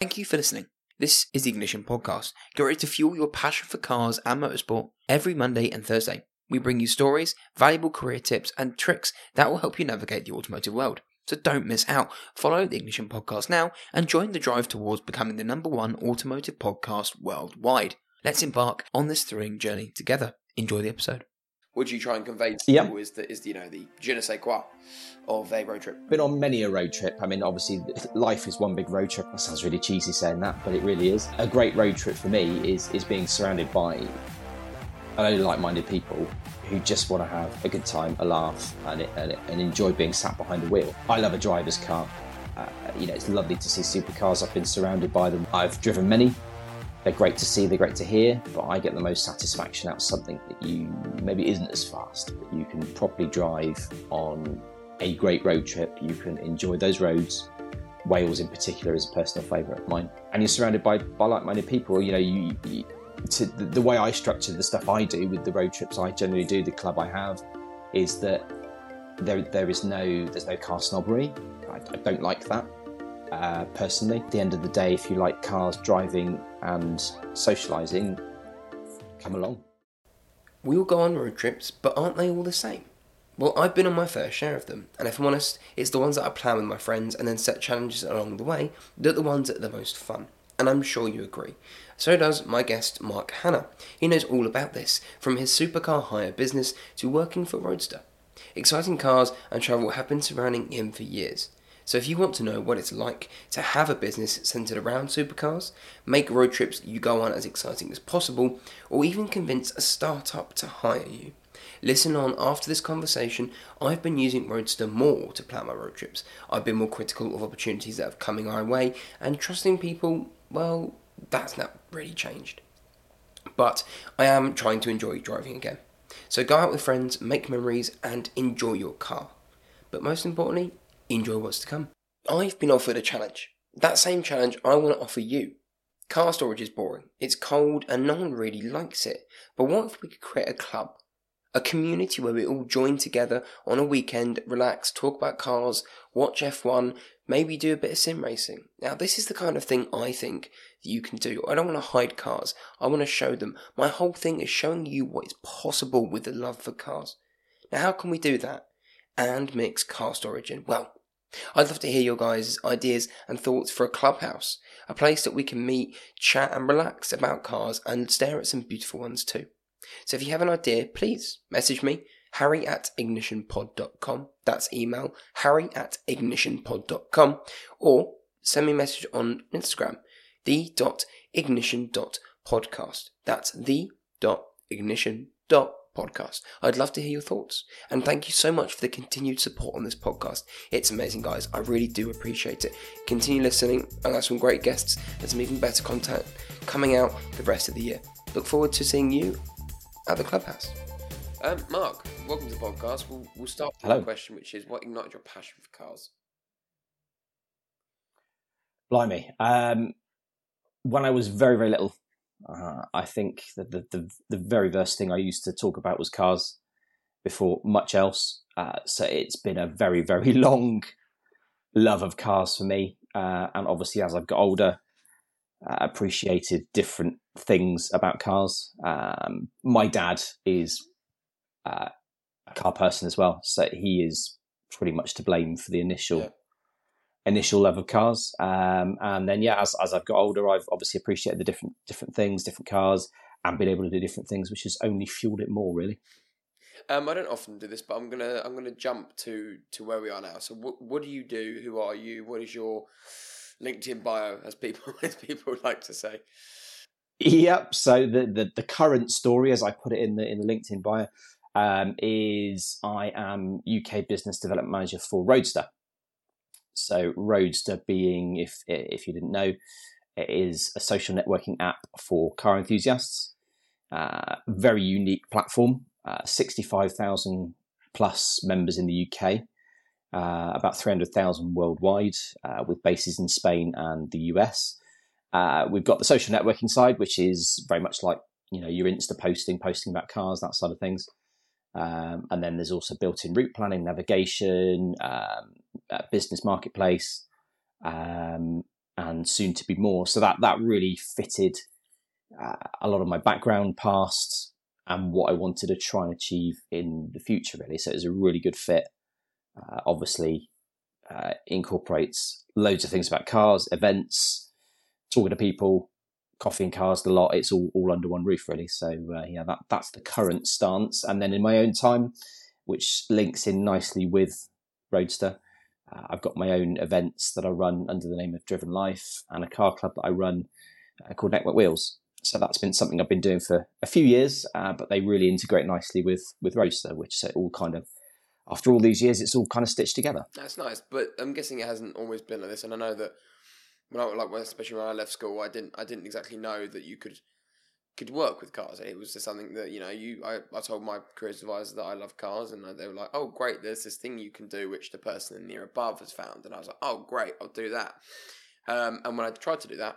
Thank you for listening. This is the Ignition Podcast. Get ready to fuel your passion for cars and motorsport every Monday and Thursday. We bring you stories, valuable career tips, and tricks that will help you navigate the automotive world. So don't miss out. Follow the Ignition Podcast now and join the drive towards becoming the number one automotive podcast worldwide. Let's embark on this thrilling journey together. Enjoy the episode. Do you try and convey to Yeah. people is the, is, you know, the je ne sais quoi of a road trip? Been on many a road trip. I mean, obviously, life is one big road trip. That sounds really cheesy saying that, but it really is. A great road trip for me is is being surrounded by of like-minded people who just want to have a good time, a laugh, and, and, and enjoy being sat behind the wheel. I love a driver's car. Uh, you know, it's lovely to see supercars. I've been surrounded by them. I've driven many. They're great to see, they're great to hear, but I get the most satisfaction out of something that you maybe isn't as fast, but you can properly drive on a great road trip. You can enjoy those roads. Wales, in particular, is a personal favourite of mine. And you're surrounded by, by like-minded people. You know, you, you to the, the way I structure the stuff I do with the road trips I generally do, the club I have, is that there there is no there's no car snobbery. I, I don't like that uh, personally. At the end of the day, if you like cars, driving, and socialising, come along. We all go on road trips, but aren't they all the same? Well, I've been on my fair share of them, and if I'm honest, it's the ones that I plan with my friends and then set challenges along the way that are the ones that are the most fun. And I'm sure you agree. So does my guest Mark Hanner. He knows all about this, from his supercar hire business to working for Roadstr. Exciting cars and travel have been surrounding him for years. So if you want to know what it's like to have a business centered around supercars, make road trips you go on as exciting as possible, or even convince a startup to hire you, listen on after this conversation. I've been using Roadstr more to plan my road trips. I've been more critical of opportunities that have coming our way, and trusting people, well, that's not really changed. But I am trying to enjoy driving again. So go out with friends, make memories, and enjoy your car. But most importantly, enjoy what's to come. I've been offered a challenge. That same challenge I want to offer you. Car storage is boring. It's cold and no one really likes it. But what if we could create a club? A community where we all join together on a weekend, relax, talk about cars, watch F1, maybe do a bit of sim racing. Now, this is the kind of thing I think that you can do. I don't want to hide cars. I want to show them. My whole thing is showing you what is possible with the love for cars. Now, how can we do that? And mix car storage in? Well, I'd love to hear your guys' ideas and thoughts for a clubhouse, a place that we can meet, chat, and relax about cars and stare at some beautiful ones too. So if you have an idea, please message me, harry at ignitionpod.com. That's email, harry at ignitionpod.com, or send me a message on Instagram, the dot ignition dot podcast. That's the dot ignition dot podcast. I'd love to hear your thoughts. And thank you so much for the continued support on this podcast. It's amazing, guys. I really do appreciate it. Continue listening. I got some great guests and some even better content coming out the rest of the year. Look forward to seeing you at the clubhouse. Um, Mark, welcome to the podcast. We'll, we'll start with Hello. a question, which is what ignited your passion for cars? Blimey. Um, when I was very, very little, uh, I think that the, the, the very first thing I used to talk about was cars before much else. Uh, so it's been a very, very long love of cars for me. Uh, and obviously, as I've got older, uh, appreciated different things about cars. Um, my dad is uh, a car person as well. So he is pretty much to blame for the initial Yeah. Initial love of cars. Um, and then yeah, as, as I've got older, I've obviously appreciated the different different things, different cars, and been able to do different things, which has only fueled it more. Really. Um, I don't often do this, but I'm gonna I'm gonna jump to to where we are now. So, what what do you do? Who are you? What is your LinkedIn bio, as people as people like to say? Yep. So the, the the current story, as I put it in the in the LinkedIn bio, um, is I am UK Business Development Manager for Roadstr. So Roadstr being, if if you didn't know, it is a social networking app for car enthusiasts. Uh, very unique platform. Uh, Sixty-five thousand plus members in the UK. Uh, about 300,000 worldwide, uh, with bases in Spain and the US. Uh, we've got the social networking side, which is very much like you know your Insta posting, posting about cars, that side of things. Um, and then there's also built-in route planning, navigation, um, business marketplace, um, and soon to be more. So that that really fitted uh, a lot of my background, past, and what I wanted to try and achieve in the future. Really, so it was a really good fit. Uh, obviously, uh, incorporates loads of things about cars, events, talking to people, coffee and cars, the lot. It's all all under one roof, really. So uh, yeah, that that's the current stance. And then in my own time, which links in nicely with Roadstr. Uh, I've got my own events that I run under the name of Driven Life and a car club that I run uh, called Network Wheels. So that's been something I've been doing for a few years, uh, but they really integrate nicely with with Roadstr, which it all kind of after all these years, it's all kind of stitched together. That's nice, but I'm guessing it hasn't always been like this. And I know that when I like, especially when I left school, I didn't I didn't exactly know that you could could work with cars. It was just something that you know you I, I told my career advisor that I love cars, and they were like, "Oh, great! There's this thing you can do which the person in the near above has found," and I was like, "Oh, great! I'll do that." Um, and when I tried to do that,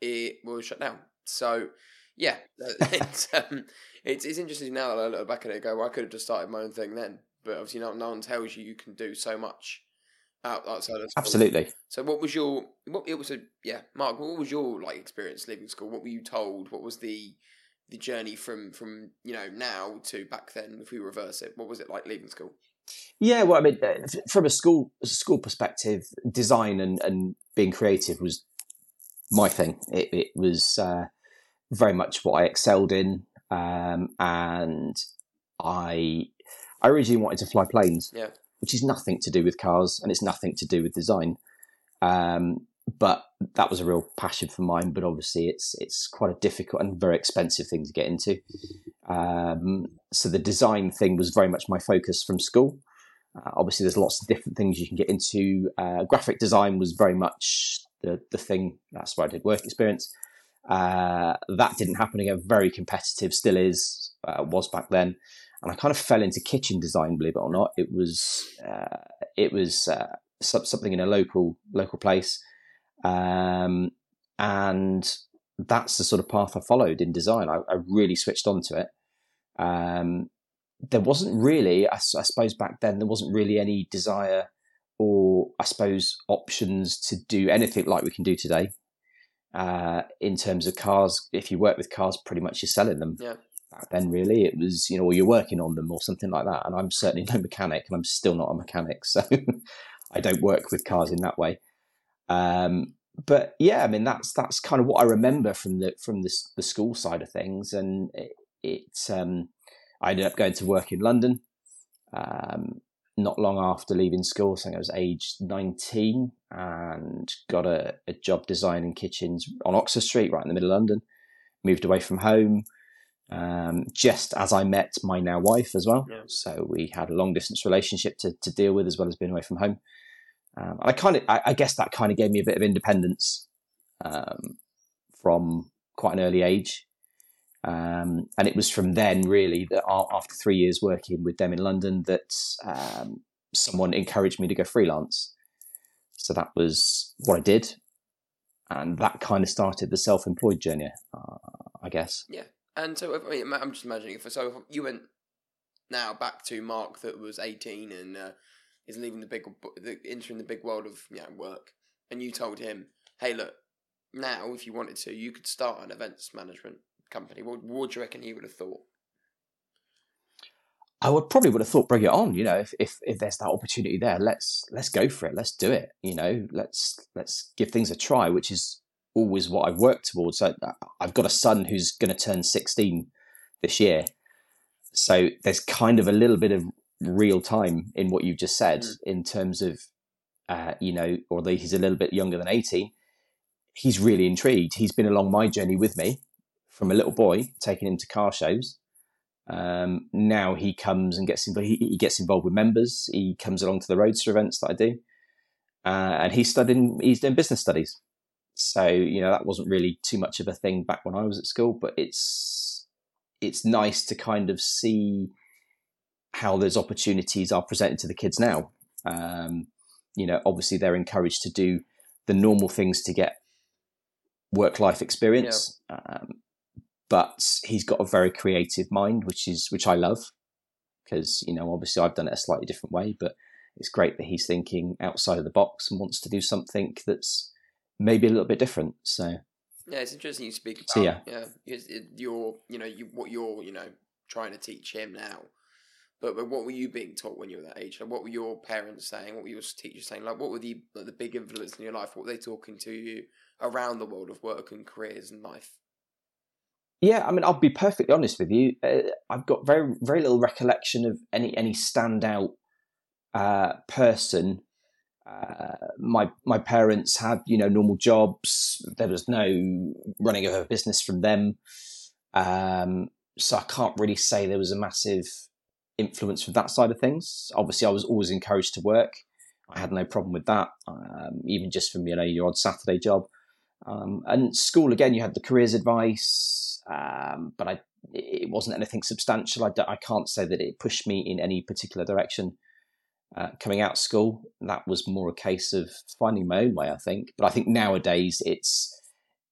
it was shut down. So yeah, it's um, it's it's interesting now that I look back at it. go, well, I could have just started my own thing then, but obviously, no, no one tells you you can do so much outside of school. Absolutely. So, what was your what it was a yeah, Mark? What was your like experience leaving school? What were you told? What was the the journey from from you know now to back then? If we reverse it, what was it like leaving school? Yeah, well, I mean, uh, from a school school perspective, design and, and being creative was my thing. It, it was uh, very much what I excelled in, um, and I I originally wanted to fly planes. Yeah which is nothing to do with cars and it's nothing to do with design. Um, but that was a real passion for mine. But obviously, it's it's quite a difficult and very expensive thing to get into. Um, so the design thing was very much my focus from school. Uh, obviously, there's lots of different things you can get into. Uh, graphic design was very much the the thing. That's where I did work experience. Uh, that didn't happen again. Very competitive, still is, uh, was back then and I kind of fell into kitchen design, believe it or not. It was uh, it was uh, something in a local local place, um, and that's the sort of path I followed in design. I, I really switched onto it. Um, there wasn't really, I, I, suppose, back then there wasn't really any desire or I suppose options to do anything like we can do today. Uh, in terms of cars, if you work with cars, pretty much you're selling them. Yeah back then really. It was you know or you're working on them or something like that and i'm certainly no mechanic and i'm still not a mechanic so i don't work with cars in that way. Um, but yeah i mean that's that's kind of what i remember from the from this the school side of things and it, it um, i ended up going to work in london um, not long after leaving school i think i was aged 19 and got a, a job designing kitchens on oxford street right in the middle of london. Moved away from home um, just as I met my now wife as well. Yeah. So we had a long distance relationship to, to deal with as well as being away from home. Um, I kind of, I, I, guess that kind of gave me a bit of independence um, from quite an early age. Um, and it was from then, really, that after three years working with them in London, that um, someone encouraged me to go freelance. So that was what I did. And that kind of started the self employed journey, uh, I guess. Yeah. And so, if, I mean, I'm just imagining if so, if you went now back to Mark that was 18 and uh, is leaving the big, the, entering the big world of yeah work, and you told him, "Hey, look, now if you wanted to, you could start an events management company." What, what do you reckon he would have thought? I would probably would have thought, bring it on. You know, if, if if there's that opportunity there, let's let's go for it. Let's do it. You know, let's let's give things a try. Which is always what I've worked towards. So uh, I've got a son who's going to turn 16 this year. So there's kind of a little bit of real time in what you've just said mm. in terms of, uh, you know, although he's a little bit younger than 18, he's really intrigued. He's been along my journey with me from a little boy, taking him to car shows. Um, now he comes and gets involved. He, he, gets involved with members. He comes along to the Roadstr events that I do, uh, and he's studying. He's doing business studies. So you know that wasn't really too much of a thing back when I was at school, but it's it's nice to kind of see how those opportunities are presented to the kids now. Um, you know, obviously they're encouraged to do the normal things to get work life experience, yeah. um, but he's got a very creative mind, which is which I love because you know obviously I've done it a slightly different way, but it's great that he's thinking outside of the box and wants to do something that's maybe a little bit different. So yeah, it's interesting you speak about So, yeah. yeah, because it, you're you know you what you're you know trying to teach him now. But, but what were you being taught when you were that age? Like, what were your parents saying? What were your teachers saying? Like, what were the like, the big influence in your life? What were they talking to you around the world of work and careers and life? Yeah, I mean, I'll be perfectly honest with you. Uh, I've got very, very little recollection of any any standout uh, person. Uh, my my parents had, you know, normal jobs. There was no running of a business from them, um, so I can't really say there was a massive influence from that side of things. Obviously, I was always encouraged to work. I had no problem with that, um, even just from you know your odd Saturday job. Um, and school again, you had the careers advice, um, but I it wasn't anything substantial. I, I can't say that it pushed me in any particular direction. Uh, coming out of school, that was more a case of finding my own way, I think. But I think nowadays it's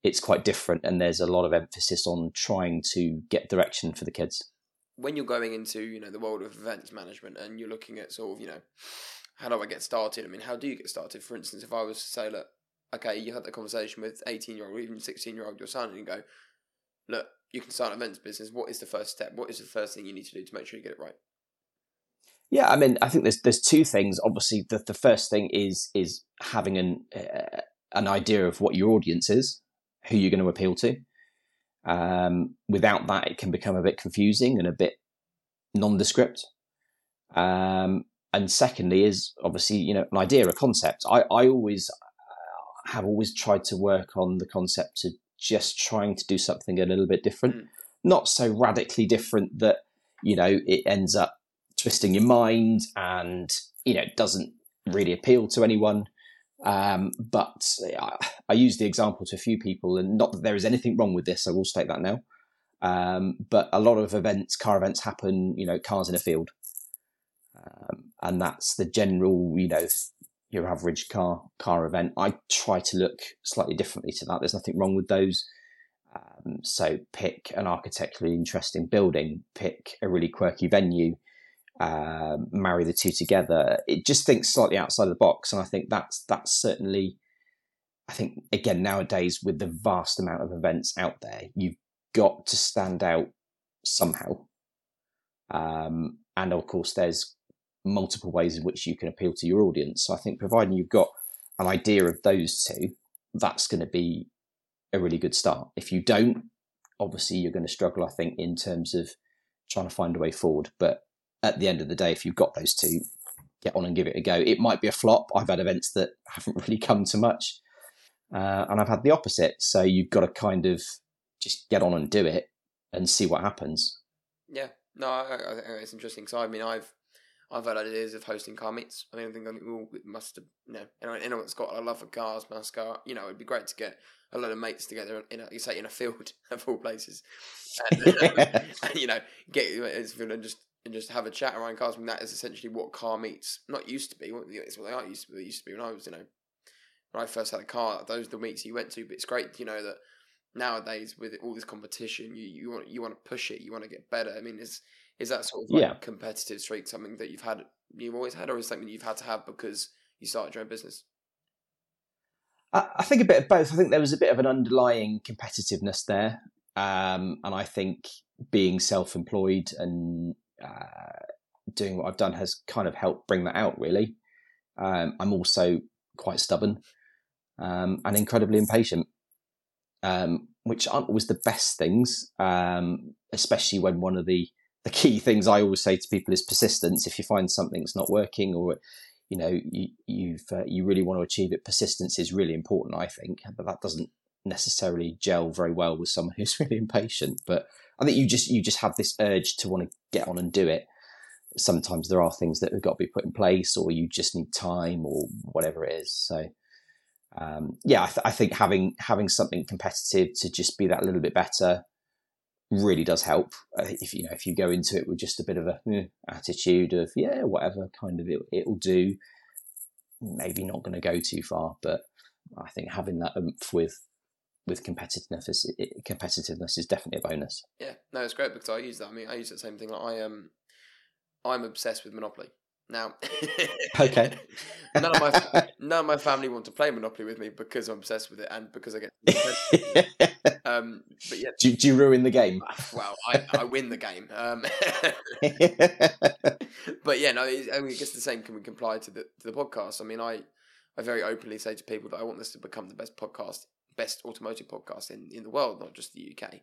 it's quite different, and there's a lot of emphasis on trying to get direction for the kids. When you're going into you know the world of events management and you're looking at sort of you know how do I get started? I mean, how do you get started? For instance, if I was to say, look, okay, you had that conversation with 18 year old or even 16 year old your son, and you go, look, you can start an events business. What is the first step? What is the first thing you need to do to make sure you get it right? Yeah, I mean, I think there's there's two things. Obviously, the the first thing is is having an uh, an idea of what your audience is, who you're going to appeal to. Um, without that, it can become a bit confusing and a bit nondescript. Um, and secondly, is obviously you know an idea, a concept. I I always uh, have always tried to work on the concept of just trying to do something a little bit different, Mm. not so radically different that you know it ends up twisting your mind and you know it doesn't really appeal to anyone. Um, but I, I use the example to a few people, and not that there is anything wrong with this. I will state that now. Um, but a lot of events, car events, happen. You know, cars in a field, um, and that's the general. You know, your average car car event. I try to look slightly differently to that. There's nothing wrong with those. Um, so pick an architecturally interesting building, pick a really quirky venue, um, marry the two together. It just thinks slightly outside the box, and I think that's that's certainly. I think again nowadays with the vast amount of events out there, you've got to stand out somehow. Um, and of course, there's multiple ways in which you can appeal to your audience. So I think providing you've got an idea of those two, that's going to be a really good start. If you don't, obviously you're going to struggle, I think, in terms of trying to find a way forward. But at the end of the day, if you've got those two, get on and give it a go. It might be a flop. I've had events that haven't really come to much, uh, and I've had the opposite. So you've got to kind of just get on and do it and see what happens. Yeah, no, I, I think it's interesting. So I mean, I've I've had ideas of hosting car meets. I mean, I think we all must have, you know, anyone, anyone that's got a love for cars go. You know, it'd be great to get a lot of mates together in, a, you say, in a field of all places, and, and, you know, get and just and just have a chat around cars. I mean, that is essentially what car meets not used to be. It's what they are used to be. They used to be when I was, you know, when I first had a car. Those are the meets you went to. But it's great, you know, that nowadays with all this competition, you you want you want to push it. You want to get better. I mean, is is that sort of like Yeah. competitive streak something that you've had, you've always had, or is it something you've had to have because you started your own business? I, I think a bit of both. I think there was a bit of an underlying competitiveness there, um, and I think being self-employed and uh, doing what I've done has kind of helped bring that out. Really, um, I'm also quite stubborn um, and incredibly impatient, um, which aren't always the best things, um, especially when one of the the key things I always say to people is persistence. If you find something's not working or you know you you've uh, you really want to achieve it persistence is really important i think but that doesn't necessarily gel very well with someone who's really impatient but i think you just you just have this urge to want to get on and do it sometimes there are things that have got to be put in place or you just need time or whatever it is so um, yeah I, th- I think having having something competitive to just be that little bit better really does help. Uh, if you know, if you go into it with just a bit of a eh, attitude of yeah, whatever kind of it, it'll do. Maybe not going to go too far, but I think having that oomph with with competitiveness is, competitiveness is definitely a bonus. Yeah, no, it's great because I use that. I mean, I use the same thing. Like I am, um, I'm obsessed with Monopoly. Now, Okay. none of my none of my family want to play Monopoly with me because I'm obsessed with it and because I get. um, but yeah, do, do you ruin the game? well, I, I win the game. Um, but yeah, no, it's- I mean, I guess the same can we comply to the to the podcast. I mean, I I very openly say to people that I want this to become the best podcast, best automotive podcast in in the world, not just the UK.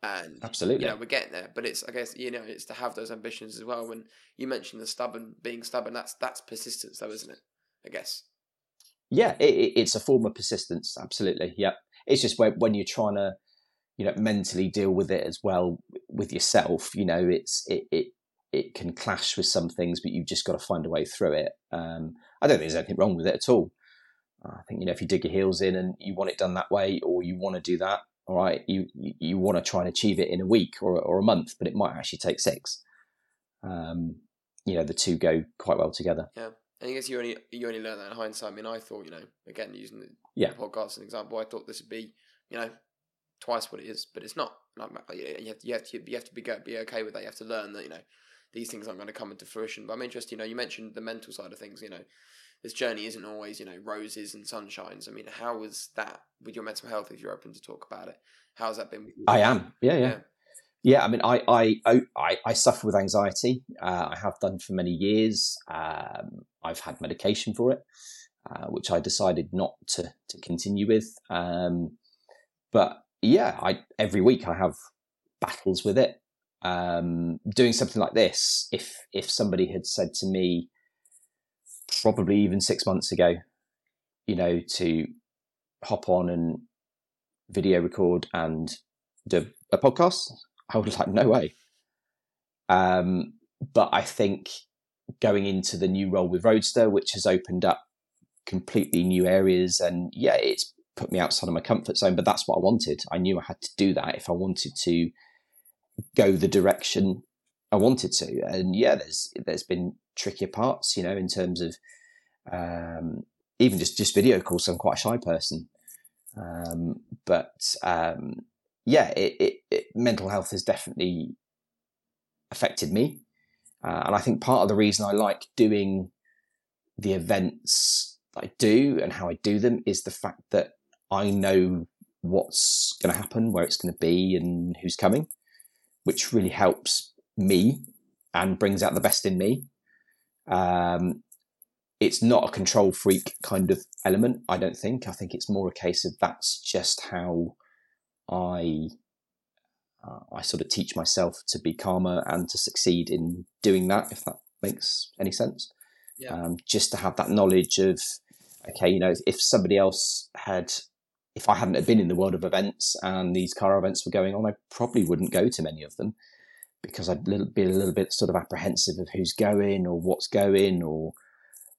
And Absolutely. you know, we're getting there, but it's I guess you know it's to have those ambitions as well. When you mentioned the stubborn, being stubborn, that's that's persistence, though, isn't it? I guess. Yeah, it, it, it's a form of persistence. Absolutely. Yeah. It's just when, when you're trying to, you know, mentally deal with it as well with yourself, you know, it's, it, it, it can clash with some things, but you've just got to find a way through it. Um, I don't think there's anything wrong with it at all. I think, you know, if you dig your heels in and you want it done that way, or you want to do that, all right, you, you, want to try and achieve it in a week or, or a month, but it might actually take six. Um, you know, the two go quite well together. Yeah. And I guess you only you only learn that in hindsight. I mean, I thought you know again using the Yeah. podcast as an example, I thought this would be you know twice what it is, but it's not. Like, you have to, you have to you have to be be okay with that. You have to learn that you know these things aren't going to come into fruition. But I'm interested. You know, you mentioned the mental side of things. You know, this journey isn't always you know roses and sunshines. I mean, how was that with your mental health? If you're open to talk about it, how's that been? With you? I am. Yeah, yeah. Yeah, I mean, I I I, I suffer with anxiety. Uh, I have done for many years. Um, I've had medication for it, uh, which I decided not to to continue with. Um, but yeah, I every week I have battles with it. Um, doing something like this, if if somebody had said to me, probably even six months ago, you know, to hop on and video record and do a podcast, I was like, no way. Um, but I think going into the new role with Roadstr, which has opened up completely new areas, and yeah, it's put me outside of my comfort zone. But that's what I wanted. I knew I had to do that if I wanted to go the direction I wanted to. And yeah, there's there's been trickier parts, you know, in terms of um, even just just video calls. I'm quite a shy person, um, but um, yeah, it, it, it, mental health has definitely affected me. Uh, and I think part of the reason I like doing the events that I do and how I do them is the fact that I know what's going to happen, where it's going to be, and who's coming, which really helps me and brings out the best in me. Um, it's not a control freak kind of element, I don't think. I think it's more a case of that's just how I uh, I sort of teach myself to be calmer and to succeed in doing that, if that makes any sense. Yeah. Um, just to have that knowledge of, okay, you know, if somebody else had, if I hadn't have been in the world of events and these car events were going on, I probably wouldn't go to many of them because I'd little, be a little bit sort of apprehensive of who's going or what's going or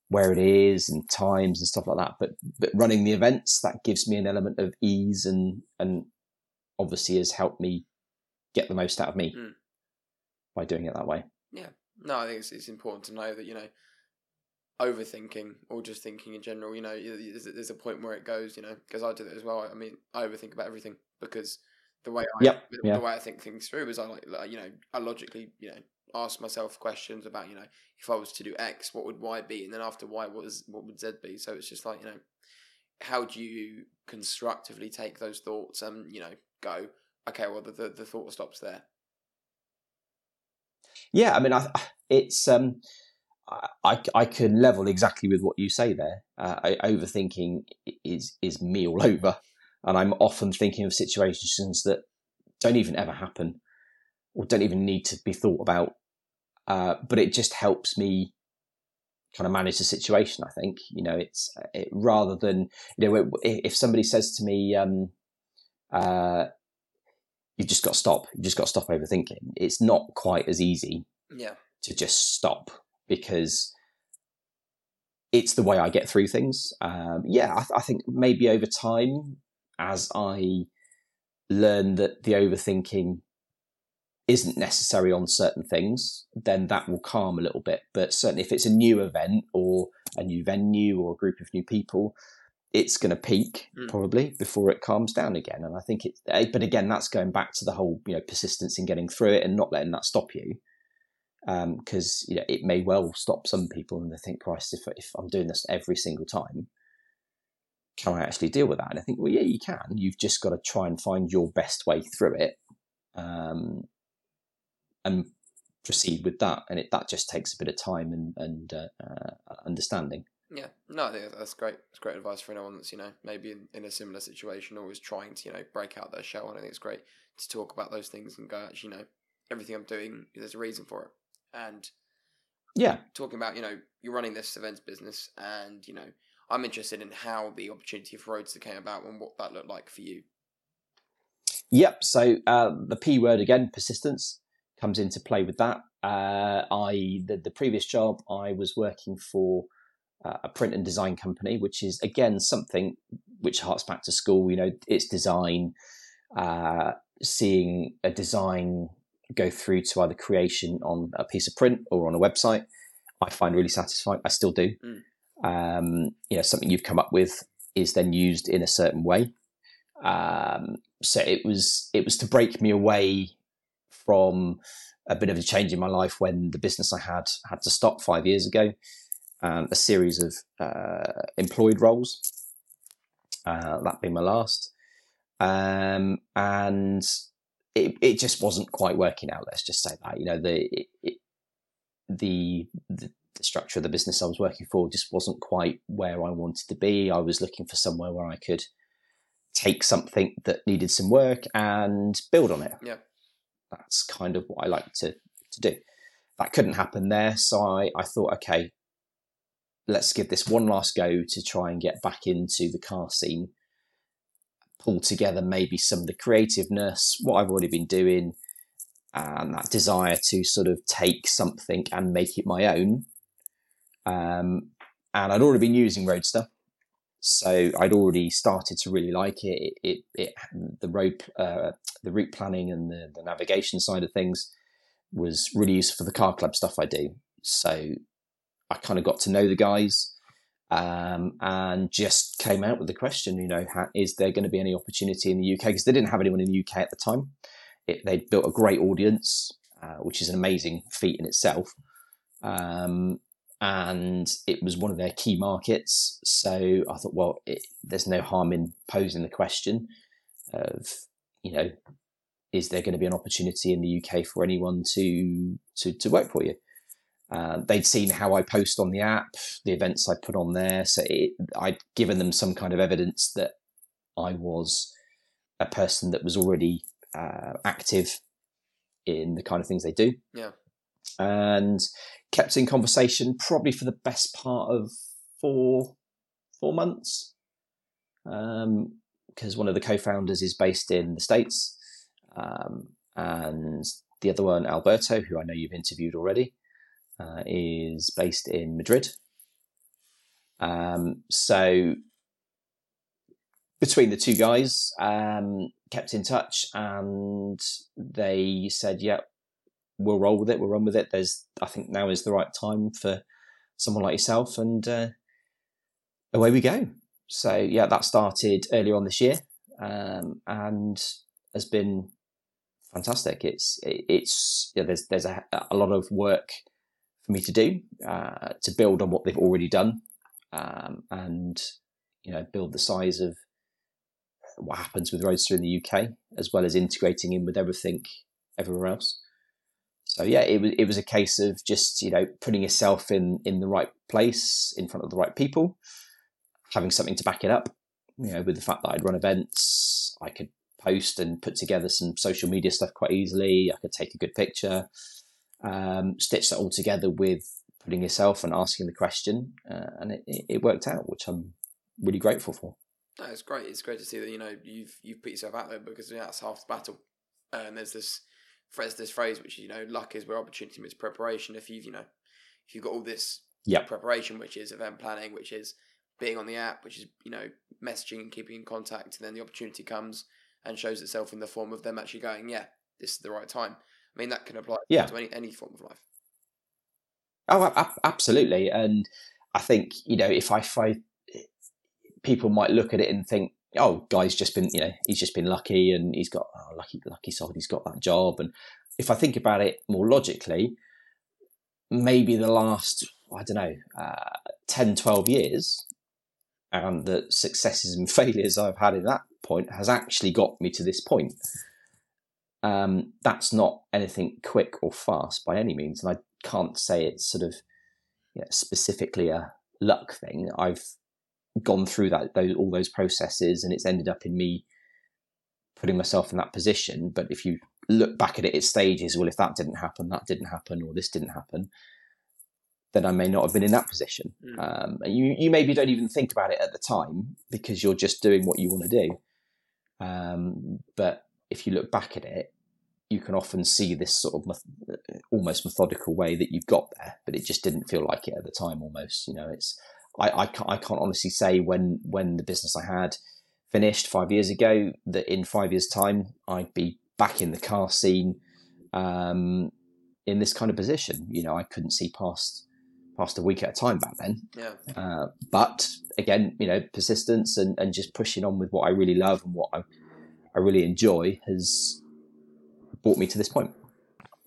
where it is and times and stuff like that. But but running the events that gives me an element of ease and and obviously has helped me get the most out of me Mm. by doing it that way. Yeah, no, I think it's, it's important to know that you know overthinking or just thinking in general. You know, there's, there's a point where it goes. You know, because I do that as well. I mean, I overthink about everything because the way I Yep, the, yeah. way I think things through is I like, like you know I logically you know ask myself questions about you know if I was to do X, what would Y be, and then after Y, what is what would Z be? So it's just like you know how do you constructively take those thoughts and you know go okay, well the the, the thought stops there. Yeah, I mean, I, it's um, I I can level exactly with what you say there. Uh, I, overthinking is is me all over, and I'm often thinking of situations that don't even ever happen, or don't even need to be thought about. Uh, but it just helps me kind of manage the situation. I think you know it's it, rather than you know if somebody says to me, um, uh, "You've just got to stop. You've just got to stop overthinking." It's not quite as easy Yeah, to just stop because it's the way I get through things. Um, yeah, I, I think maybe over time, as I learn that the overthinking isn't necessary on certain things, then that will calm a little bit. But certainly, if it's a new event or a new venue or a group of new people, it's going to peak Mm. probably before it calms down again. And I think it, eh, but again, that's going back to the whole, you know, persistence in getting through it and not letting that stop you. because um, you know it may well stop some people and they think, Christ, if if I'm doing this every single time, can I actually deal with that? And I think, well, yeah, you can. You've just got to try and find your best way through it, um, and proceed with that. And it that just takes a bit of time and and uh, uh, understanding. Yeah, no, I think that's great. It's great advice for anyone that's you know maybe in, in a similar situation, always trying to you know break out their shell. And I think it's great to talk about those things and go, actually, you know, everything I'm doing, there's a reason for it. And yeah, talking about you know you're running this events business, and you know I'm interested in how the opportunity for Roadstr came about and what that looked like for you. Yep. So uh, the P word again, persistence, comes into play with that. Uh, I the, the previous job I was working for uh, a print and design company, which is again something which harks back to school. You know, it's design, uh, seeing a design go through to either creation on a piece of print or on a website. I find really satisfying. I still do. Mm. Um, you know, something you've come up with is then used in a certain way. Um, so it was it was to break me away from a bit of a change in my life when the business I had had to stop five years ago um, a series of uh, employed roles, uh, that being my last. Um, and it, it just wasn't quite working out. Let's just say that you know the it, the, the the structure of the business I was working for just wasn't quite where I wanted to be. I was looking for somewhere where I could take something that needed some work and build on it. Yeah, that's kind of what I like to to do. That couldn't happen there, so I, I thought, okay, let's give this one last go to try and get back into the car scene, pull together maybe some of the creativeness, what I've already been doing, and that desire to sort of take something and make it my own. Um, and I'd already been using Roadstr, so I'd already started to really like it. It, it, it the road, uh, the route planning and the, the navigation side of things was really useful for the car club stuff I do. So I kind of got to know the guys um, and just came out with the question, you know, how, is there going to be any opportunity in the UK? Because they didn't have anyone in the UK at the time. It, they built a great audience, uh, which is an amazing feat in itself. Um, and it was one of their key markets. So I thought, well, it, there's no harm in posing the question of, you know, is there going to be an opportunity in the UK for anyone to to, to work for you? Uh, they'd seen how I post on the app, the events I put on there. So it, I'd given them some kind of evidence that I was a person that was already uh, active in the kind of things they do. Yeah. And kept in conversation probably for the best part of four four months. Um, because one of the co-founders is based in the States. Um, and the other one, Alberto, who I know you've interviewed already uh, is based in Madrid. Um, so between the two guys, um, kept in touch, and they said, "Yeah, we'll roll with it. We'll run with it." There's, I think, now is the right time for someone like yourself, and uh, away we go. So yeah, that started earlier on this year, um, and has been fantastic. It's it's yeah, there's there's a, a lot of work for me to do uh, to build on what they've already done um, and you know build the size of what happens with Roadstr in the UK as well as integrating in with everything everywhere else. So yeah, it was it was a case of just you know putting yourself in in the right place in front of the right people, having something to back it up. You know, with the fact that I'd run events, I could post and put together some social media stuff quite easily. I could take a good picture um, stitch that all together with putting yourself and asking the question, uh, and it, it worked out, which I'm really grateful for. No, it's great. It's great to see that you know you've you've put yourself out there because that's half the battle. And there's this there's this phrase which is, you know luck is where opportunity meets preparation. If you've you know if you've got all this yep. preparation, which is event planning, which is being on the app, which is you know messaging and keeping in contact, and then the opportunity comes and shows itself in the form of them actually going, yeah, this is the right time. I mean, that can apply yeah. to any, any form of life. Oh, absolutely. And I think, you know, if I, if I, people might look at it and think, oh, guy's just been, you know, he's just been lucky and he's got, oh, lucky, lucky soul, he's got that job. And if I think about it more logically, maybe the last, I don't know, uh, 10, 12 years, and the successes and failures I've had in that point has actually got me to this point. Um, that's not anything quick or fast by any means, and I can't say it's sort of you know, specifically a luck thing. I've gone through that those, all those processes, and it's ended up in me putting myself in that position. But if you look back at it at stages, well, if that didn't happen, that didn't happen, or this didn't happen, then I may not have been in that position. Mm. Um, and you, you maybe don't even think about it at the time because you're just doing what you want to do. Um, but if you look back at it, you can often see this sort of meth- almost methodical way that you've got there, but it just didn't feel like it at the time. Almost, you know, it's I, I can't, I can't honestly say when when the business I had finished five years ago that in five years' time I'd be back in the car scene um, in this kind of position. You know, I couldn't see past past a week at a time back then. Yeah. Uh, but again, you know, persistence and, and just pushing on with what I really love and what I, I really enjoy has brought me to this point.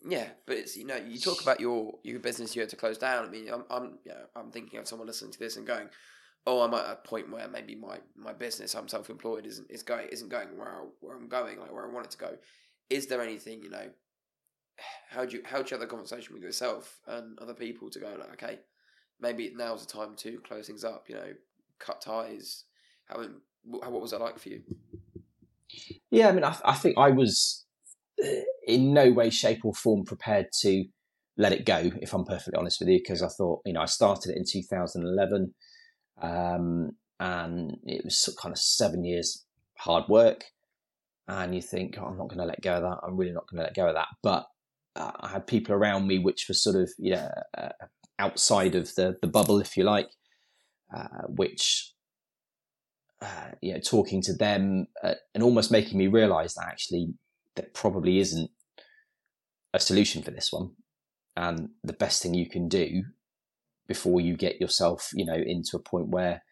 Yeah, but it's you know you talk about your your business you had to close down. I mean, I'm I'm you know, I'm thinking of someone listening to this and going, oh, I'm at a point where maybe my, my business I'm self employed isn't is going isn't going where I, where I'm going like where I want it to go. Is there anything you know how do you how do you have the conversation with yourself and other people to go like okay maybe now's the time to close things up you know cut ties how what was that like for you yeah i mean i, I think i was in no way shape or form prepared to let it go if i'm perfectly honest with you because i thought you know i started it in 2011 um, and it was kind of seven years hard work and you think oh, i'm not going to let go of that. I'm really not going to let go of that. But uh, I had people around me which were sort of you know uh, outside of the the bubble, if you like, uh, which uh, you know talking to them uh, and almost making me realise that actually there probably isn't a solution for this one, and the best thing you can do before you get yourself you know into a point where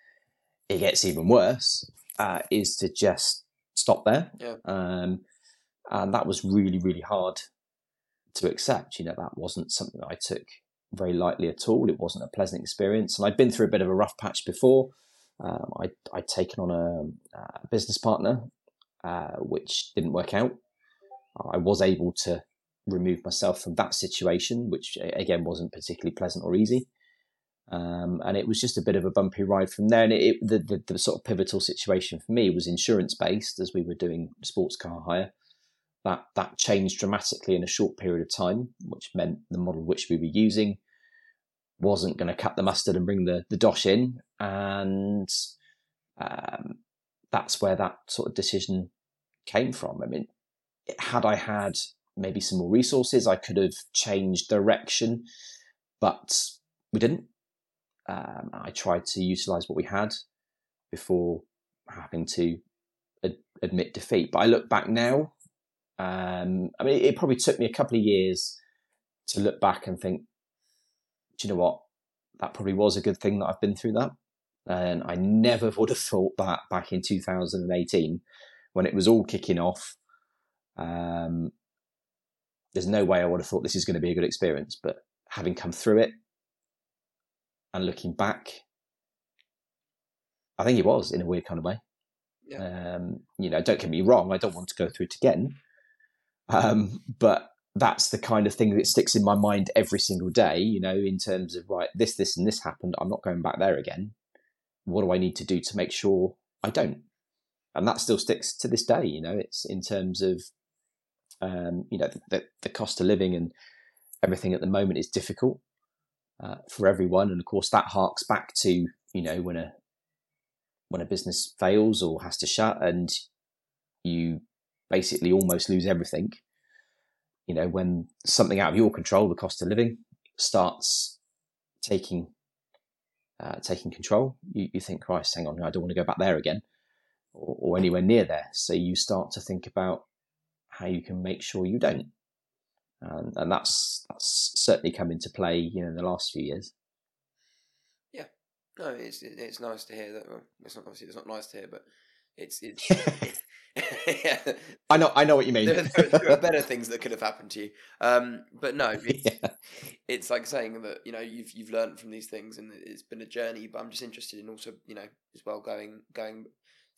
it gets even worse uh, is to just stop there. Yeah. Um, and that was really really hard to accept. You know, that wasn't something that I took very lightly at all. It wasn't a pleasant experience. And I'd been through a bit of a rough patch before. Um, I, would taken on a, a business partner, uh, which didn't work out. I was able to remove myself from that situation, which again wasn't particularly pleasant or easy. Um, and it was just a bit of a bumpy ride from there. And it, it, the, the, the, sort of pivotal situation for me was insurance based, as we were doing sports car hire that that changed dramatically in a short period of time, which meant the model which we were using wasn't going to cut the mustard and bring the the dosh in, and um, that's where that sort of decision came from. I mean, had I had maybe some more resources, I could have changed direction, but we didn't. Um, I tried to utilize what we had before having to ad- admit defeat. But I look back now um, I mean, it probably took me a couple of years to look back and think, do you know what? That probably was a good thing that I've been through that. And I never would have thought that back in 2018 when it was all kicking off. Um, there's no way I would have thought this is going to be a good experience. But having come through it and looking back, I think it was in a weird kind of way. Yeah. Um, you know, don't get me wrong, I don't want to go through it again. Um, but that's the kind of thing that sticks in my mind every single day, you know, in terms of, right, this, this, and this happened. I'm not going back there again. What do I need to do to make sure I don't? And that still sticks to this day, you know, it's in terms of, um, you know, the, the, the, cost of living and everything at the moment is difficult uh, for everyone. And of course, that harks back to, you know, when a, when a business fails or has to shut and you basically almost lose everything. You know, when something out of your control, the cost of living, starts taking uh, taking control, you, you think, Christ, hang on, I don't want to go back there again or, or anywhere near there. So you start to think about how you can make sure you don't. And, and that's that's certainly come into play, you know, in the last few years. Yeah, no, it's it's nice to hear that. Well, it's not obviously it's not nice to hear, but it's it's yeah. I know, I know what you mean. there, there, there, are better things that could have happened to you. Um, but no, it's, yeah. it's, like saying that you know you've you've learned from these things, and it's been a journey. But I'm just interested in also you know as well going going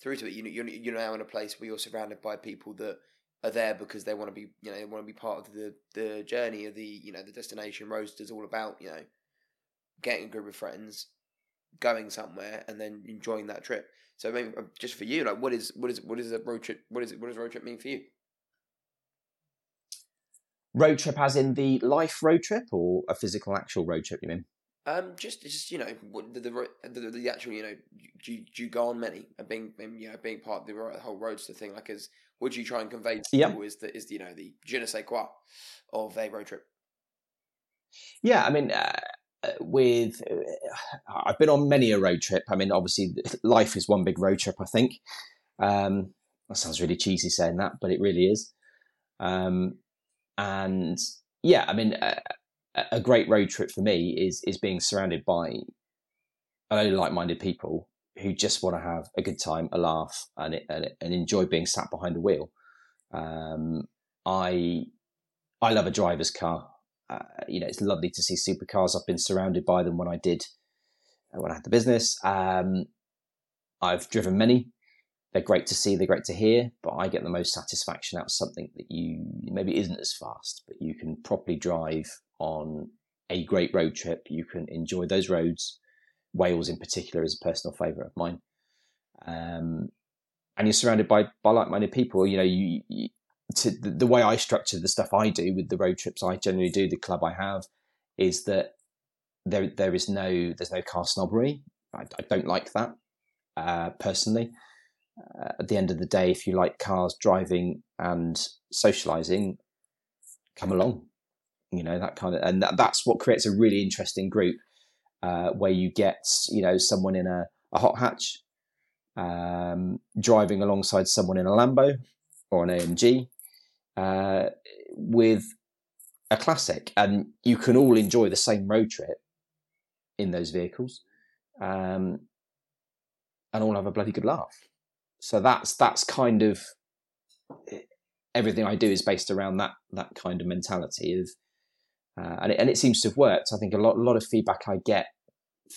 through to it. You you're you're now in a place where you're surrounded by people that are there because they want to be you know they want to be part of the the journey of the you know the destination Roadstr's all about you know getting a group of friends going somewhere and then enjoying that trip. So maybe um, just for you like what is what is what is a road trip what is it what does road trip mean for you? Road trip as in the life road trip or a physical actual road trip you mean? Um, just, just you know, the the, the, the actual, you know, do you, do you go on many? And being, you know, being part of the whole Roadstr thing? Like, as would you try and convey to yep. people is that is you know the je ne sais quoi of a road trip? Yeah, I mean, uh, uh with uh, I've been on many a road trip. I mean, obviously, life is one big road trip. I think um, that sounds really cheesy saying that, but it really is. Um, and yeah, I mean, uh, a great road trip for me is is being surrounded by only like-minded people who just want to have a good time, a laugh, and and, and enjoy being sat behind the wheel. Um, I I love a driver's car. Uh, you know, it's lovely to see supercars. I've been surrounded by them when I did uh, when I had the business. Um, I've driven many. They're great to see. They're great to hear. But I get the most satisfaction out of something that you maybe isn't as fast, but you can properly drive on a great road trip. You can enjoy those roads Wales in particular is a personal favourite of mine. Um, and you're surrounded by by like-minded people. You know, you, you to the, the, way I structure the stuff I do with the road trips I generally do, the club I have, is that there there is no there's no car snobbery. I, I don't like that uh, personally. Uh, at the end of the day, if you like cars, driving, and socialising, come along. You know that kind of, and that, that's what creates a really interesting group uh, where you get you know someone in a, a hot hatch um, driving alongside someone in a Lambo or an AMG uh, with a classic, and you can all enjoy the same road trip in those vehicles, um, and all have a bloody good laugh. So that's that's kind of everything I do is based around that that kind of mentality of uh, and, it, and it seems to have worked. I think a lot, a lot of feedback I get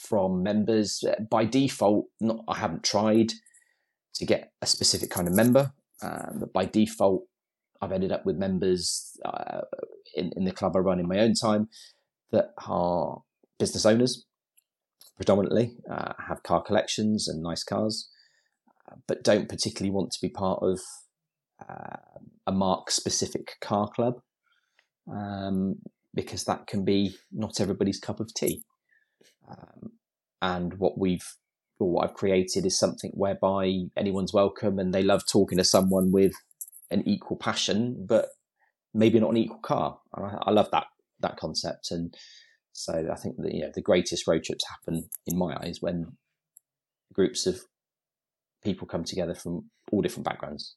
from members uh, by default. Not, I haven't tried to get a specific kind of member, um, but by default, I've ended up with members uh, in, in the club I run in my own time that are business owners, predominantly uh, have car collections and nice cars, uh, but don't particularly want to be part of uh, a mark specific car club. Um, because that can be not everybody's cup of tea. Um, and what we've or what I've created is something whereby anyone's welcome and they love talking to someone with an equal passion, but maybe not an equal car. I, I love that that concept, and so I think that you know the greatest road trips happen in my eyes when groups of people come together from all different backgrounds.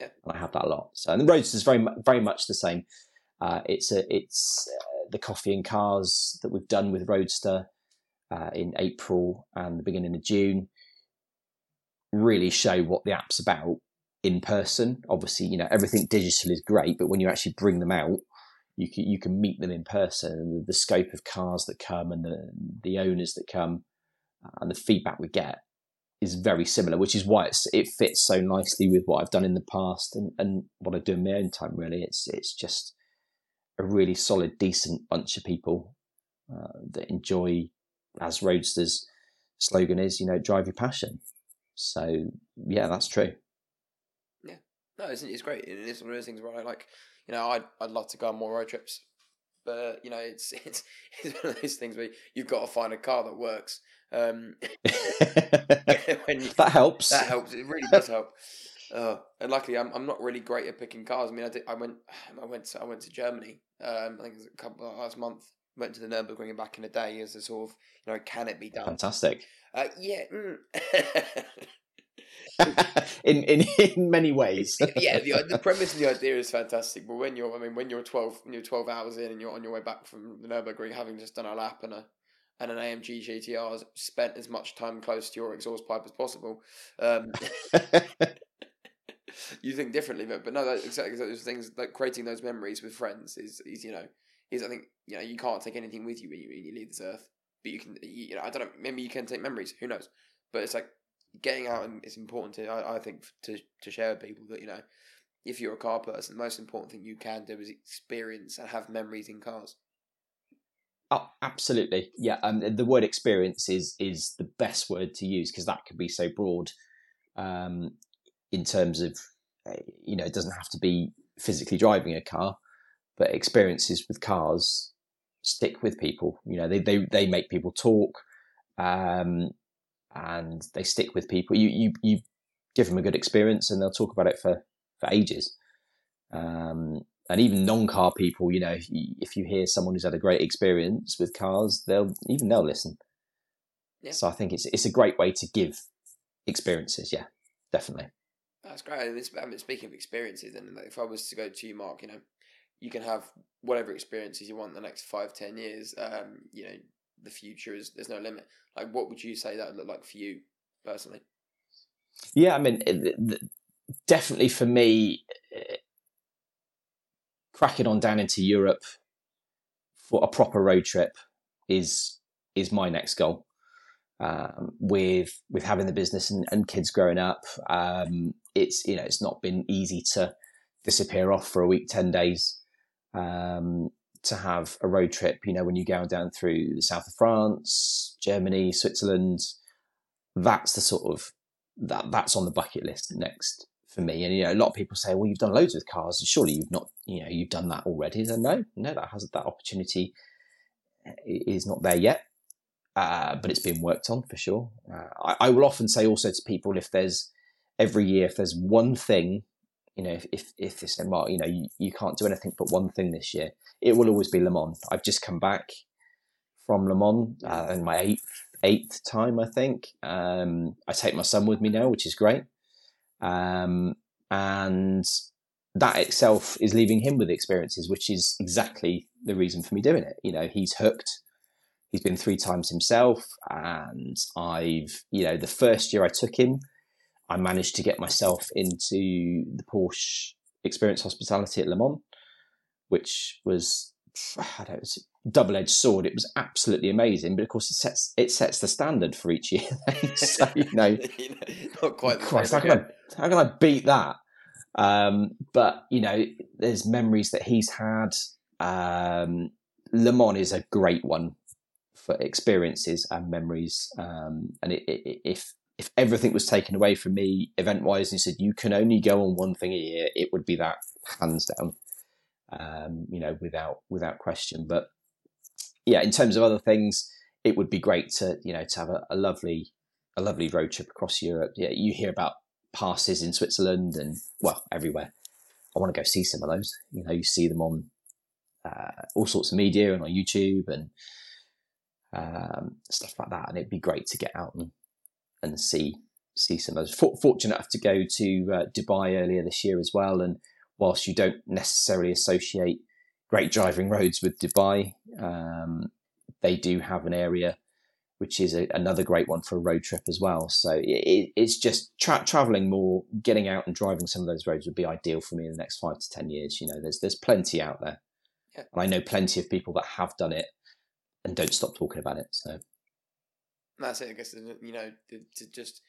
Yeah. And I have that a lot. So and the roads is very very much the same. Uh, it's a, it's uh, the coffee and cars that we've done with Roadstr uh, in April and the beginning of June really show what the app's about in person. Obviously, you know everything digital is great, but when you actually bring them out, you can you can meet them in person. And the scope of cars that come and the the owners that come uh, and the feedback we get is very similar, which is why it's, it fits so nicely with what I've done in the past and, and what I do in my own time. Really, it's it's just a really solid, decent bunch of people uh, that enjoy, as Roadstr's slogan is, you know, drive your passion. So yeah, that's true. Yeah, no, it's, it's great. It is one of those things where I like, you know, I'd I'd love to go on more road trips, but you know, it's it's it's one of those things where you've got to find a car that works. Um, you, that helps. That helps. It really does help. Uh, and luckily, I'm I'm not really great at picking cars. I mean, I did, I went I went to, I went to Germany. Um, I think it was a couple last month. Went to the Nurburgring back in a day as a sort of you know can it be done? Fantastic. Uh, yeah. Mm. in in in many ways. yeah, the, the premise and the idea is fantastic, but when you're I mean when you're twelve when you're twelve hours in and you're on your way back from the Nurburgring, having just done a lap and a and an AMG GTR, has spent as much time close to your exhaust pipe as possible. Um, you think differently, but but no, that, exactly those things like creating those memories with friends is is you know is I think you know you can't take anything with you when you when you leave this earth, but you can you know I don't know maybe you can take memories, who knows? But it's like getting out and it's important to I, I think to to share with people that you know if you're a car person, the most important thing you can do is experience and have memories in cars. Oh, absolutely. Yeah. Um, the word experience is is the best word to use because that could be so broad um, in terms of, eh, you know, it doesn't have to be physically driving a car, but experiences with cars stick with people. You know, they, they, they make people talk um, and they stick with people. You, you, you give them a good experience and they'll talk about it for, for ages. Um, and even non-car people, you know, if you, if you hear someone who's had a great experience with cars, they'll even they'll listen. Yeah. So I think it's it's a great way to give experiences. Yeah, definitely. That's great. And I mean, speaking of experiences, then if I was to go to you, Mark, you know, you can have whatever experiences you want the next five, ten years. Um, you know, the future is there's no limit. Like, what would you say that would look like for you personally? Yeah, I mean, definitely for me, cracking on down into Europe for a proper road trip is is my next goal. Um, with with having the business and, and kids growing up, um, it's you know it's not been easy to disappear off for a week, ten days. Um, to have a road trip, you know, when you go down through the south of France, Germany, Switzerland, that's the sort of that that's on the bucket list next for me. And you know, a lot of people say, "Well, you've done loads with cars. Surely you've not, you know, you've done that already." And no, no, that has that opportunity is not there yet, uh, but it's being worked on for sure. Uh, I, I, will often say also to people if there's every year if there's one thing, you know, if if, if they say, "Mark, you know, you, you can't do anything but one thing this year," it will always be Le Mans. I've just come back from Le Mans uh, in my eighth eighth time, I think. Um, I take my son with me now, which is great. Um, and that itself is leaving him with experiences, which is exactly the reason for me doing it. You know, he's hooked. He's been three times himself. And I've, you know, the first year I took him, I managed to get myself into the Porsche Experience Hospitality at Le Mans, which was, I don't know, double edged sword. It was absolutely amazing, but of course it sets it sets the standard for each year. so you know, not quite. Christ, how can, I, how can I beat that? Um, but you know, there's memories that he's had. Um, Le Mans is a great one for experiences and memories. Um, and it, it, if if everything was taken away from me event wise, and he said you can only go on one thing a year, it would be that hands down. Um, you know, without without question. But yeah, in terms of other things, it would be great to you know to have a, a lovely a lovely road trip across Europe. Yeah, you hear about passes in Switzerland and well everywhere. I want to go see some of those. You know, you see them on uh, all sorts of media and on YouTube and um, stuff like that, and it'd be great to get out and and see see some of those. For, fortunate enough to go to uh, Dubai earlier this year as well, and whilst you don't necessarily associate great driving roads with Dubai. Um, they do have an area which is a, another great one for a road trip as well. So it, it's just tra- traveling more, getting out and driving some of those roads would be ideal for me in the next five to ten years. You know, there's there's plenty out there, yeah. and I know plenty of people that have done it and don't stop talking about it. So that's it. I guess you know to, to just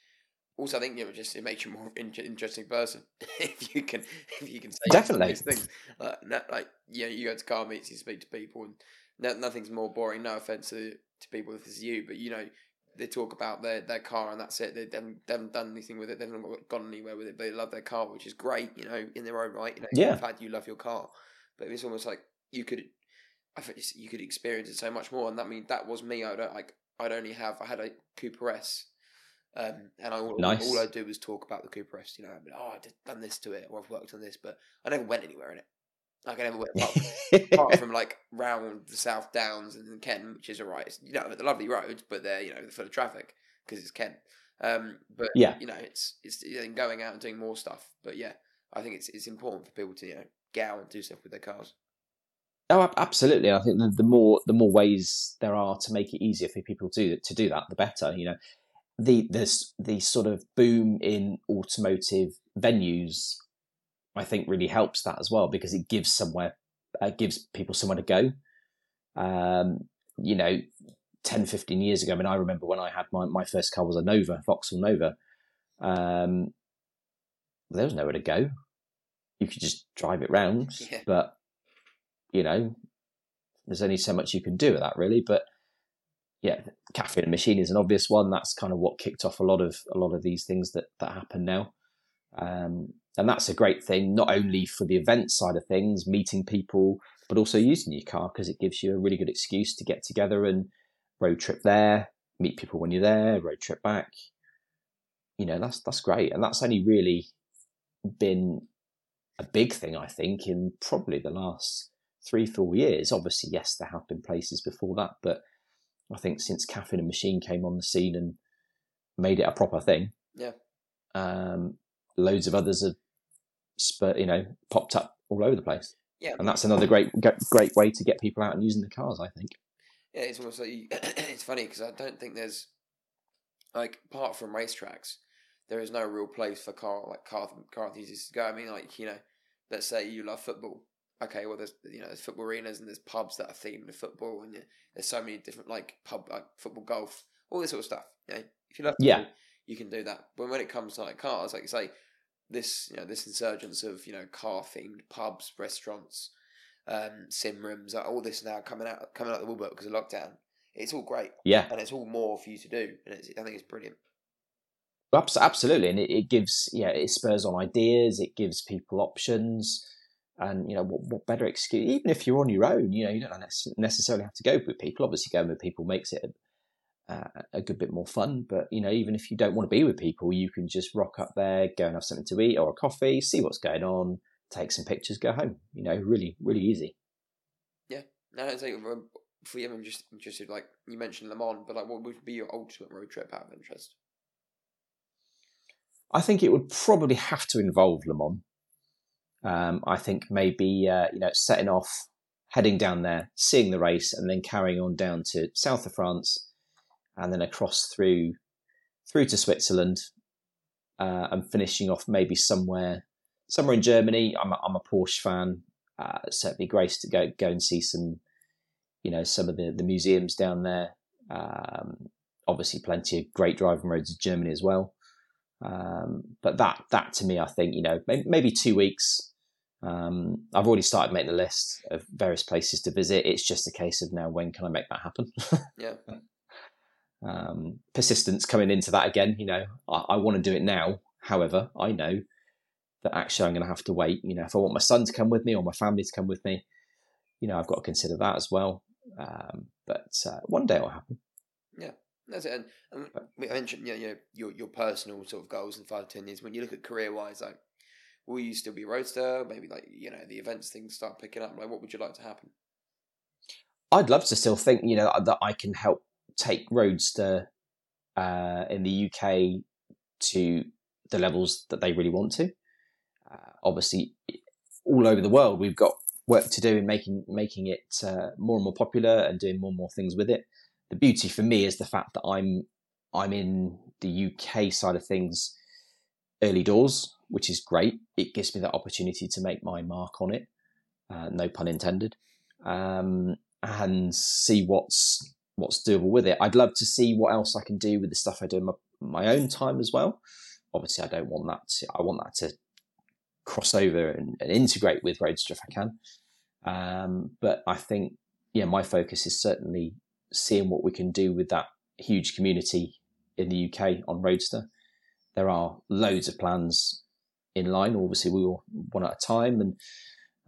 also, I think you know, just it makes you more in- interesting person if you can if you can say definitely things. Like, like you know, you go to car meets, you speak to people, and no, nothing's more boring. No offense to, to people if it's you, but you know, they talk about their, their car and that's it. They haven't, they haven't done anything with it. They haven't gone anywhere with it. They love their car, which is great. You know, in their own right. You know, yeah. in fact, you love your car, but it's almost like you could, I think you could experience it so much more. And that mean that was me. I don't like. I'd only have. I had a Cooper S um, and I, all, nice. all I do was talk about the Cooper S. You know, I oh, I've done this to it, or I've worked on this, but I never went anywhere in it. Like I never went apart, apart from like round the South Downs and Kent, which is alright. You know, the lovely roads, but they're you know full of traffic because it's Kent. Um, but yeah, you know, it's it's going out and doing more stuff. But yeah, I think it's it's important for people to you know get out and do stuff with their cars. Oh, absolutely. I think the, the more the more ways there are to make it easier for people to to do that, the better. You know, the this the sort of boom in automotive venues, I think, really helps that as well because it gives somewhere, uh, gives people somewhere to go. Um, you know, 10, 15 years ago. I mean, I remember when I had my, my first car was a Nova, Vauxhall Nova. Um, there was nowhere to go. You could just drive it round, yeah. but you know, there's only so much you can do with that, really. But yeah, caffeine machine is an obvious one. That's kind of what kicked off a lot of a lot of these things that that happen now. Um, and that's a great thing, not only for the event side of things, meeting people, but also using your car because it gives you a really good excuse to get together and road trip there, meet people when you're there, road trip back. You know, that's that's great, and that's only really been a big thing, I think, in probably the last three, four years. Obviously, yes, there have been places before that, but I think since Caffeine and Machine came on the scene and made it a proper thing, yeah, um, loads of others have, spurt, you know, popped up all over the place. Yeah, and that's another great, great way to get people out and using the cars. I think. Yeah, it's almost like you, it's funny because I don't think there's like apart from racetracks, there is no real place for car like car car enthusiasts to go. I mean, like you know, let's say you love football. Okay, well, there's you know there's football arenas and there's pubs that are themed to football, and you, there's so many different like pub like football, golf, all this sort of stuff. You know, if you love football, yeah. you can do that. But when it comes to like cars, like you say, this you know this insurgence of you know car themed pubs, restaurants, um, sim rooms, all this now coming out coming out the woodwork because of lockdown. It's all great, yeah, and it's all more for you to do, and I think it's brilliant. Absolutely, and it, it gives yeah, it spurs on ideas. It gives people options, and you know what, what better excuse? Even if you're on your own, you know you don't necessarily have to go with people. Obviously, going with people makes it a, uh, a good bit more fun. But you know, even if you don't want to be with people, you can just rock up there, go and have something to eat or a coffee, see what's going on, take some pictures, go home. You know, really, really easy. Yeah, no, I think for you, I'm just interested. Like you mentioned Le Mans, but like, what would be your ultimate road trip out of interest? I think it would probably have to involve Le Mans. Um, I think maybe uh, you know setting off, heading down there, seeing the race, and then carrying on down to south of France, and then across through through to Switzerland, uh, and finishing off maybe somewhere somewhere in Germany. I'm a, I'm a Porsche fan, uh, so it'd be great to go go and see some, you know, some of the the museums down there. Um, obviously, plenty of great driving roads in Germany as well. Um, but that that to me, I think you know maybe, maybe two weeks. Um, I've already started making a list of various places to visit. It's just a case of now when can I make that happen? yeah. Um, persistence coming into that again. You know, I, I want to do it now. However, I know that actually I'm going to have to wait. You know, if I want my son to come with me or my family to come with me, you know, I've got to consider that as well. Um, but uh, one day it'll happen. Yeah. That's it. And, and we mentioned you know, your your personal sort of goals in five ten years. When you look at career wise, like will you still be Roadstr? Maybe like you know the events things start picking up. Like what would you like to happen? I'd love to still think you know that I can help take Roadstr uh, in the UK to the levels that they really want to. Uh, obviously, all over the world, we've got work to do in making making it uh, more and more popular and doing more and more things with it the beauty for me is the fact that I'm I'm in the UK side of things early doors, which is great. It gives me that opportunity to make my mark on it, uh, no pun intended, um, and see what's what's doable with it. I'd love to see what else I can do with the stuff I do in my, my own time as well. Obviously, I don't want that. To, I want that to cross over and, and integrate with Roadstr if I can. Um, but I think, yeah, my focus is certainly seeing what we can do with that huge community in the UK on Roadstr. There are loads of plans in line. Obviously, we will one at a time and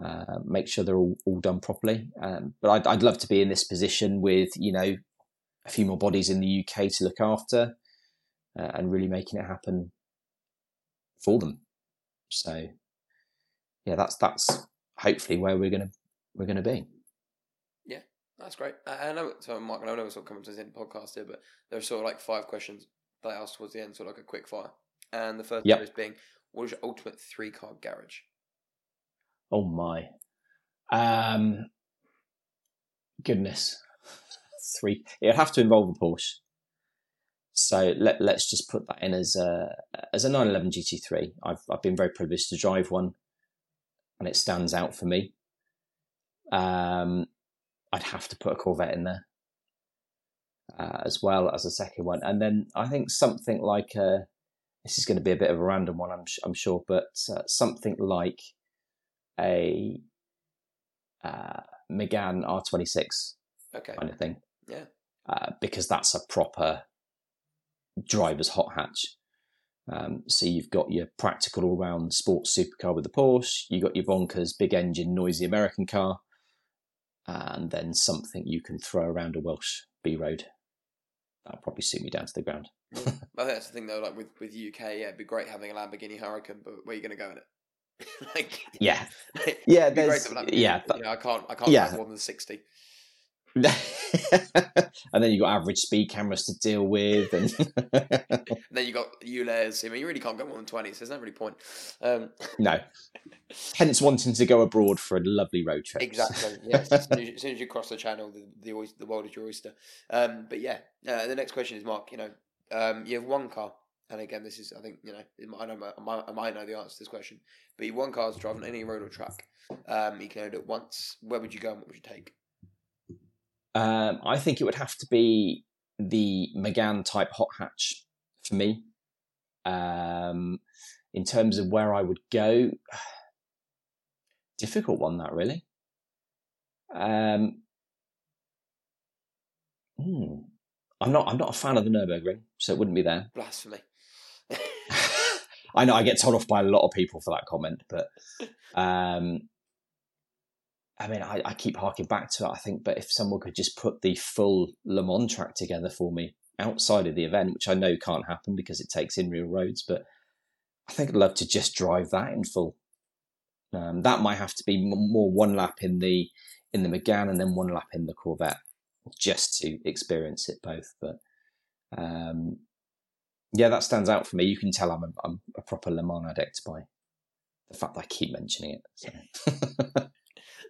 uh, make sure they're all, all done properly. Um, but I'd, I'd love to be in this position with you know a few more bodies in the UK to look after uh, and really making it happen for them. So yeah, that's that's hopefully where we're gonna we're gonna be. Yeah, that's great. I, know, so Mark, I know we're sort of coming to the end of the podcast here, but there are sort of like five questions that I asked towards the end, sort of like a quick fire. And the first yep. one is being, what is your ultimate three car garage? Oh my. Um, goodness. Three. It'd have to involve a Porsche. so let, let's just put that in as a as a 911 GT3. I've I've been very privileged to drive one, and it stands out for me. Um, I'd have to put a Corvette in there uh, as well as a second one, and then I think something like a. This is going to be a bit of a random one, I'm I'm sure, but uh, something like a uh, Megane R26 Okay. kind of thing. Yeah. Uh, because that's a proper driver's hot hatch. Um, so you've got your practical all-round sports supercar with the Porsche. you've got your bonkers big engine noisy American car, and then something you can throw around a Welsh B road. That'll probably suit me down to the ground. I think that's the thing though. Like with with UK, yeah, it'd be great having a Lamborghini Huracan, but where are you going to go in it? like, Yeah, yeah, there's to have a Lamborghini, yeah, but, you know, I can't, I can't yeah. more than sixty. and then you got average speed cameras to deal with, and And then you got ULEZ. I mean, you really can't go more than twenty. So there's no really point. Um, no. Hence, wanting to go abroad for a lovely road trip. Exactly. Yes. as, soon as, you, as soon as you cross the channel, the the, the world is your oyster. Um, but yeah, uh, the next question is Mark. You know, um, you have one car, and again, this is I think you know I I might, know the answer to this question, but you have one car to drive on any road or track. Um, you can do it once. Where would you go and what would you take? Um, I think it would have to be the Megane type hot hatch for me. Um, in terms of where I would go, difficult one that really. Um, hmm, I'm not. I'm not a fan of the Nurburgring, so it wouldn't be there. Blasphemy. I know I get told off by a lot of people for that comment, but um, I mean, I, I keep harking back to it. I think, but if someone could just put the full Le Mans track together for me outside of the event, which I know can't happen because it takes in real roads, but I think I'd love to just drive that in full. Um, that might have to be more one lap in the in the Megane and then one lap in the Corvette, just to experience it both. But um, yeah, that stands out for me. You can tell I'm a, I'm a proper Le Mans addict by the fact I keep mentioning it. So.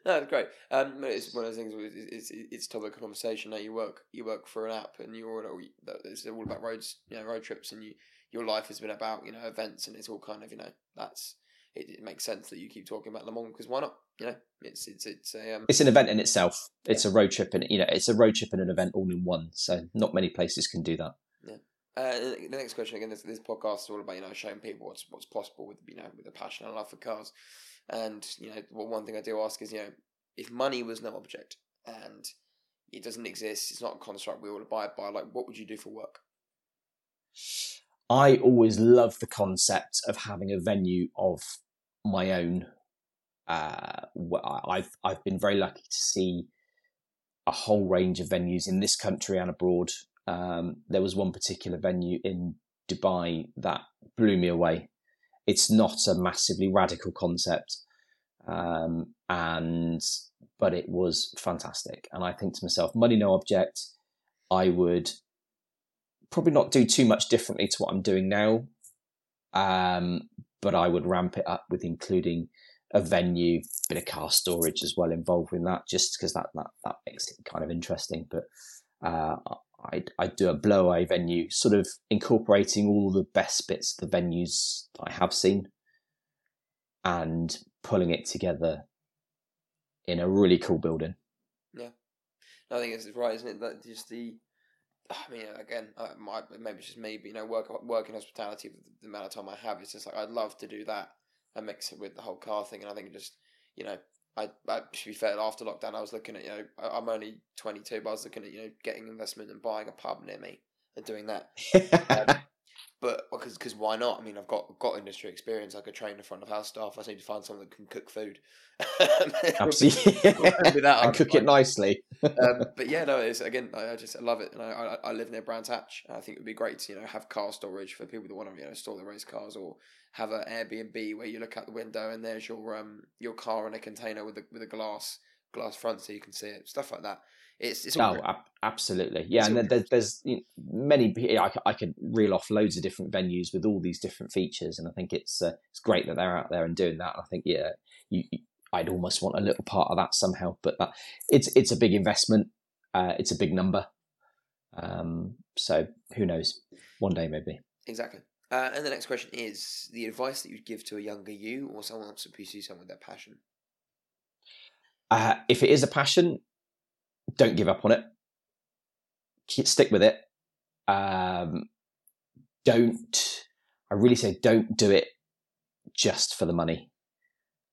No, great. Um, it's one of those things. It's, it's it's topic of conversation. Now you work you work for an app, and you're all it's all about roads, you know, road trips, and you your life has been about you know events, and it's all kind of you know that's it, it makes sense that you keep talking about Le Mans because why not? You know, it's it's it's a um, it's an event in itself. It's a road trip, and you know, it's a road trip and an event all in one. So not many places can do that. Uh, the next question again. This, this podcast is all about you know showing people what's what's possible with you know with a passion and love for cars, and you know well, one thing I do ask is you know if money was no object and it doesn't exist, it's not a construct we all abide by. Like, what would you do for work? I always love the concept of having a venue of my own. Uh, I've I've been very lucky to see a whole range of venues in this country and abroad. Um, there was one particular venue in Dubai that blew me away. It's not a massively radical concept, um, and but it was fantastic. And I think to myself, money no object. I would probably not do too much differently to what I'm doing now, um, but I would ramp it up with including a venue, bit of car storage as well involved in that, just because that, that that makes it kind of interesting. But uh, I'd, I'd do a blowaway venue, sort of incorporating all the best bits of the venues I have seen and pulling it together in a really cool building. Yeah, I think it's right, isn't it? That just the, I mean, again, uh, my, maybe it's just me, but you know, work work in hospitality. The, the amount of time I have, it's just like I'd love to do that and mix it with the whole car thing. And I think just, you know, I, I to be fair, after lockdown, I was looking at, you know, I, I'm only 22, but I was looking at, you know, getting investment and buying a pub near me and doing that. Um, but because because why not? I mean, I've got got industry experience. I could train the front of house staff. I just need to find someone that can cook food. Absolutely. And I'm cook fine. it nicely. um, but yeah, no, it's again, I, I just I love it, and I, I I live near Brands Hatch. and I think it would be great to you know have car storage for people that want to you know store their race cars, or have an Airbnb where you look out the window and there's your um your car in a container with a with a glass glass front so you can see it, stuff like that. It's it's all Oh, ab- absolutely. Yeah, It's and then there's, there's you know, many. I, I could reel off loads of different venues with all these different features, and I think it's uh, it's great that they're out there and doing that. I think yeah, you, you- I'd almost want a little part of that somehow, but that, it's it's a big investment. Uh, it's a big number. Um, So who knows? One day maybe. Exactly. Uh, and the next question is the advice that you'd give to a younger you or someone else to pursue someone with their passion. Uh, if it is a passion, don't give up on it. Stick with it. Um, don't. I really say don't do it just for the money.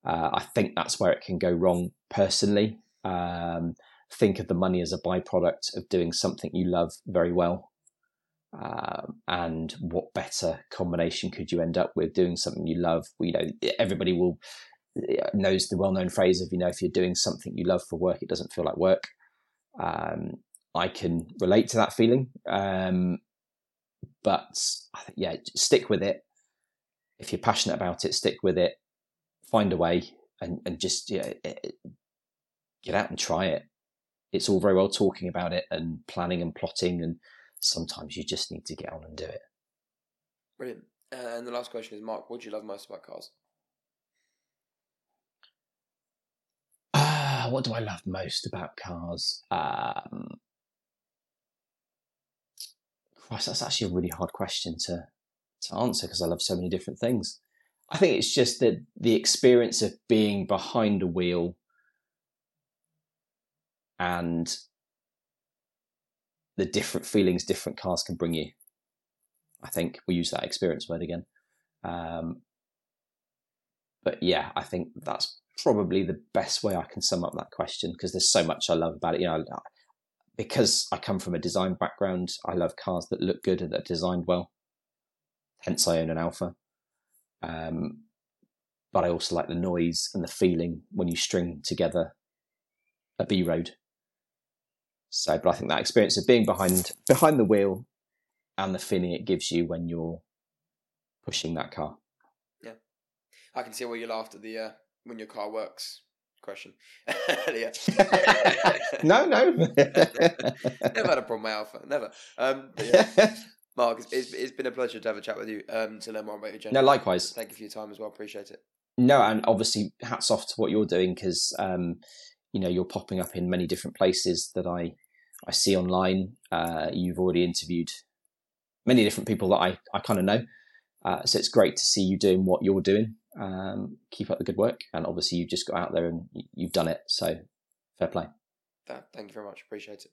Uh, I think that's where it can go wrong. Personally, um, think of the money as a byproduct of doing something you love very well. Um, and what better combination could you end up with doing something you love? You know, everybody will knows the well-known phrase of you know if you're doing something you love for work, it doesn't feel like work. Um, I can relate to that feeling, um, but yeah, stick with it. If you're passionate about it, stick with it. Find a way and and just yeah, get out and try it. It's all very well talking about it and planning and plotting, and sometimes you just need to get on and do it. Brilliant. Uh, and the last question is, Mark, what do you love most about cars? Uh, what do I love most about cars? Um, Christ, that's actually a really hard question to to answer because I love so many different things. I think it's just that the experience of being behind a wheel and the different feelings different cars can bring you. I think we use that experience word again. Um, but yeah, I think that's probably the best way I can sum up that question because there's so much I love about it. You know, because I come from a design background, I love cars that look good and that are designed well. Hence, I own an Alfa. Um, but I also like the noise and the feeling when you string together a B road. So, but I think that experience of being behind behind the wheel and the feeling it gives you when you're pushing that car. Yeah, I can see why you laughed at the uh, when your car works question. no, no. Never had a problem with Alfa. Never. Um, yeah. Mark, it's, it's been a pleasure to have a chat with you um, to learn more about your journey. No, likewise. Thank you for your time as well. Appreciate it. No, and obviously hats off to what you're doing because um, you know you're popping up in many different places that I I see online. Uh, you've already interviewed many different people that I I kind of know, uh, so it's great to see you doing what you're doing. Um, keep up the good work, and obviously you've just got out there and you've done it. So fair play. Thank you very much. Appreciate it.